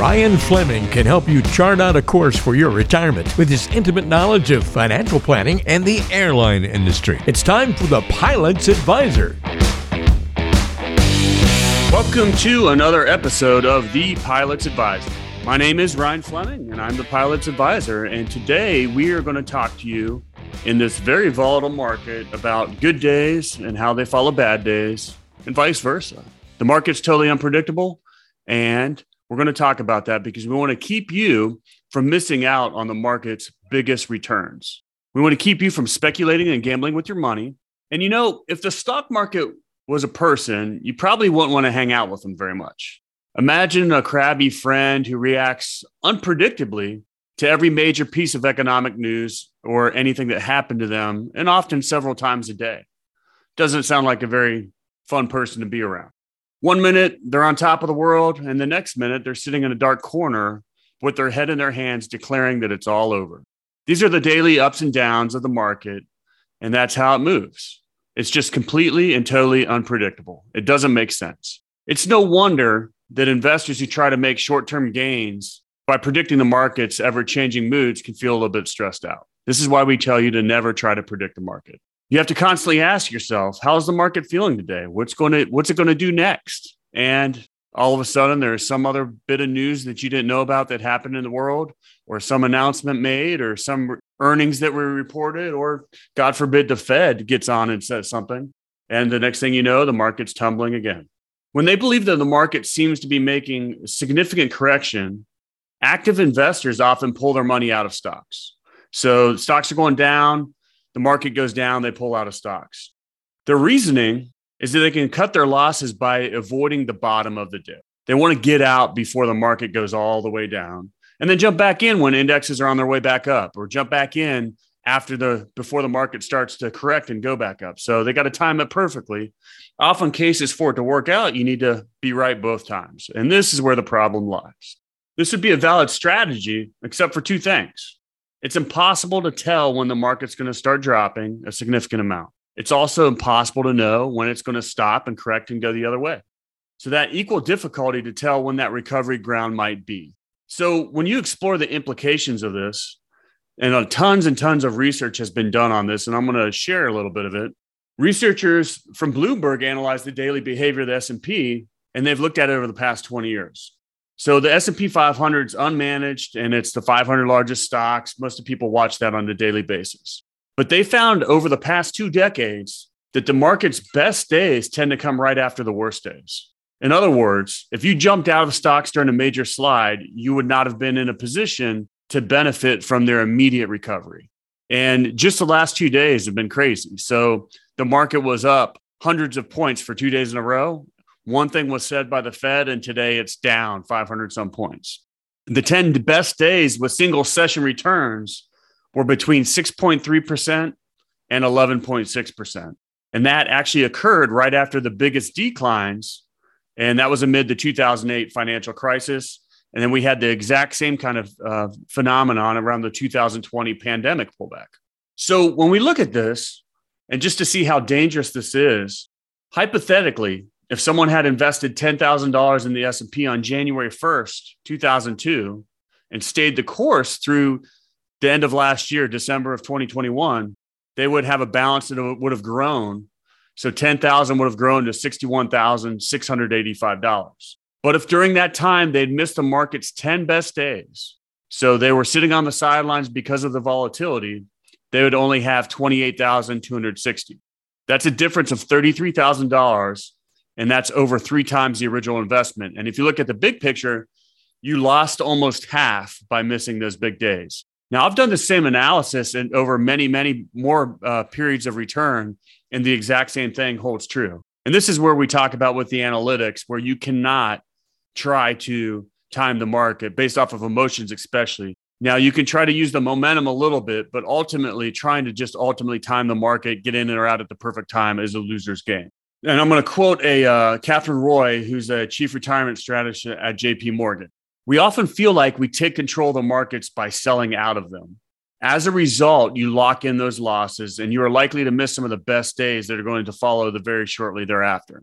Ryan Fleming can help you chart out a course for your retirement with his intimate knowledge of financial planning and the airline industry. It's time for the Pilot's Advisor. Welcome to another episode of The Pilot's Advisor. My name is Ryan Fleming, and I'm the Pilot's Advisor. And today we are going to talk to you in this very volatile market about good days and how they follow bad days, and vice versa. The market's totally unpredictable, and we're going to talk about that because we want to keep you from missing out on the market's biggest returns. We want to keep you from speculating and gambling with your money. And you know, if the stock market was a person, you probably wouldn't want to hang out with them very much. Imagine a crabby friend who reacts unpredictably to every major piece of economic news or anything that happened to them, and often several times a day. Doesn't sound like a very fun person to be around. One minute they're on top of the world, and the next minute they're sitting in a dark corner with their head in their hands, declaring that it's all over. These are the daily ups and downs of the market, and that's how it moves. It's just completely and totally unpredictable. It doesn't make sense. It's no wonder that investors who try to make short term gains by predicting the market's ever changing moods can feel a little bit stressed out. This is why we tell you to never try to predict the market. You have to constantly ask yourself, how's the market feeling today? What's going to what's it going to do next? And all of a sudden there's some other bit of news that you didn't know about that happened in the world or some announcement made or some earnings that were reported or god forbid the fed gets on and says something and the next thing you know the market's tumbling again when they believe that the market seems to be making significant correction active investors often pull their money out of stocks. So stocks are going down, the market goes down, they pull out of stocks. Their reasoning is that they can cut their losses by avoiding the bottom of the dip. They want to get out before the market goes all the way down and then jump back in when indexes are on their way back up or jump back in after the before the market starts to correct and go back up. So they got to time it perfectly. Often cases for it to work out, you need to be right both times. And this is where the problem lies. This would be a valid strategy, except for two things. It's impossible to tell when the market's going to start dropping a significant amount. It's also impossible to know when it's going to stop and correct and go the other way. So that equal difficulty to tell when that recovery ground might be. So when you explore the implications of this, and uh, tons and tons of research has been done on this, and I'm going to share a little bit of it. Researchers from Bloomberg analyzed the daily behavior of the S&P, and they've looked at it over the past 20 years. So the S&P 500 is unmanaged and it's the 500 largest stocks. Most of people watch that on a daily basis. But they found over the past two decades that the market's best days tend to come right after the worst days. In other words, if you jumped out of stocks during a major slide, you would not have been in a position to benefit from their immediate recovery. And just the last two days have been crazy. So the market was up hundreds of points for two days in a row one thing was said by the Fed, and today it's down 500 some points. The 10 best days with single session returns were between 6.3% and 11.6%. And that actually occurred right after the biggest declines. And that was amid the 2008 financial crisis. And then we had the exact same kind of uh, phenomenon around the 2020 pandemic pullback. So when we look at this, and just to see how dangerous this is, hypothetically, if someone had invested $10,000 in the S&P on January 1st, 2002 and stayed the course through the end of last year, December of 2021, they would have a balance that would have grown. So 10,000 would have grown to $61,685. But if during that time they'd missed the market's 10 best days, so they were sitting on the sidelines because of the volatility, they would only have 28,260. That's a difference of $33,000 and that's over three times the original investment. And if you look at the big picture, you lost almost half by missing those big days. Now, I've done the same analysis and over many, many more uh, periods of return, and the exact same thing holds true. And this is where we talk about with the analytics, where you cannot try to time the market based off of emotions, especially. Now, you can try to use the momentum a little bit, but ultimately, trying to just ultimately time the market, get in or out at the perfect time is a loser's game and I'm going to quote a uh, Katherine Roy, who's a chief retirement strategist at JP Morgan. We often feel like we take control of the markets by selling out of them. As a result, you lock in those losses and you are likely to miss some of the best days that are going to follow the very shortly thereafter.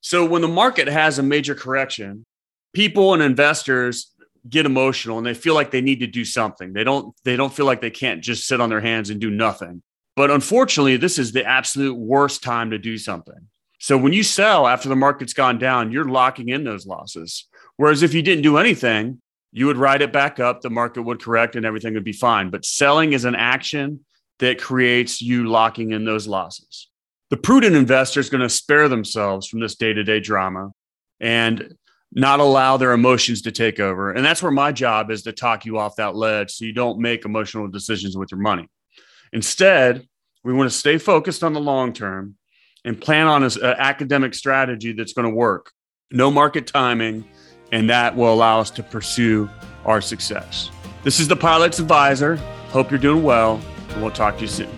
So when the market has a major correction, people and investors get emotional and they feel like they need to do something. They don't they don't feel like they can't just sit on their hands and do nothing. But unfortunately, this is the absolute worst time to do something. So when you sell after the market's gone down, you're locking in those losses. Whereas if you didn't do anything, you would ride it back up, the market would correct and everything would be fine. But selling is an action that creates you locking in those losses. The prudent investor is going to spare themselves from this day to day drama and not allow their emotions to take over. And that's where my job is to talk you off that ledge so you don't make emotional decisions with your money. Instead, we want to stay focused on the long term and plan on an academic strategy that's going to work. No market timing, and that will allow us to pursue our success. This is the Pilot's Advisor. Hope you're doing well, and we'll talk to you soon.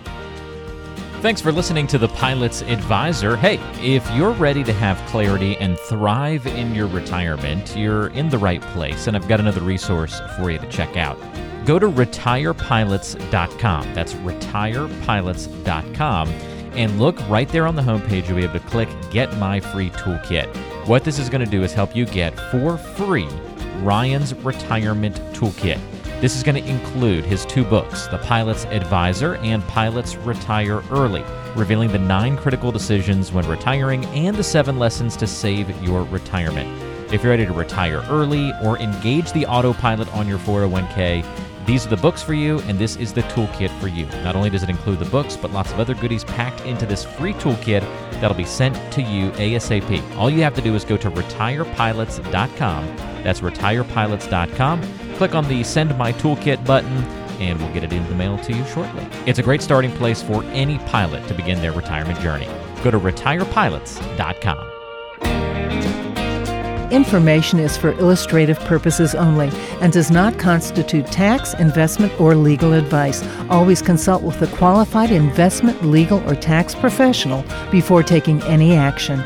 Thanks for listening to the Pilot's Advisor. Hey, if you're ready to have clarity and thrive in your retirement, you're in the right place, and I've got another resource for you to check out. Go to retirepilots.com. That's retirepilots.com. And look right there on the homepage, you'll be able to click Get My Free Toolkit. What this is going to do is help you get for free Ryan's Retirement Toolkit. This is going to include his two books, The Pilot's Advisor and Pilots Retire Early, revealing the nine critical decisions when retiring and the seven lessons to save your retirement. If you're ready to retire early or engage the autopilot on your 401k, these are the books for you, and this is the toolkit for you. Not only does it include the books, but lots of other goodies packed into this free toolkit that'll be sent to you ASAP. All you have to do is go to retirepilots.com. That's retirepilots.com click on the Send My Toolkit button and we'll get it in the mail to you shortly. It's a great starting place for any pilot to begin their retirement journey. Go to retirepilots.com. Information is for illustrative purposes only and does not constitute tax, investment, or legal advice. Always consult with a qualified investment, legal, or tax professional before taking any action.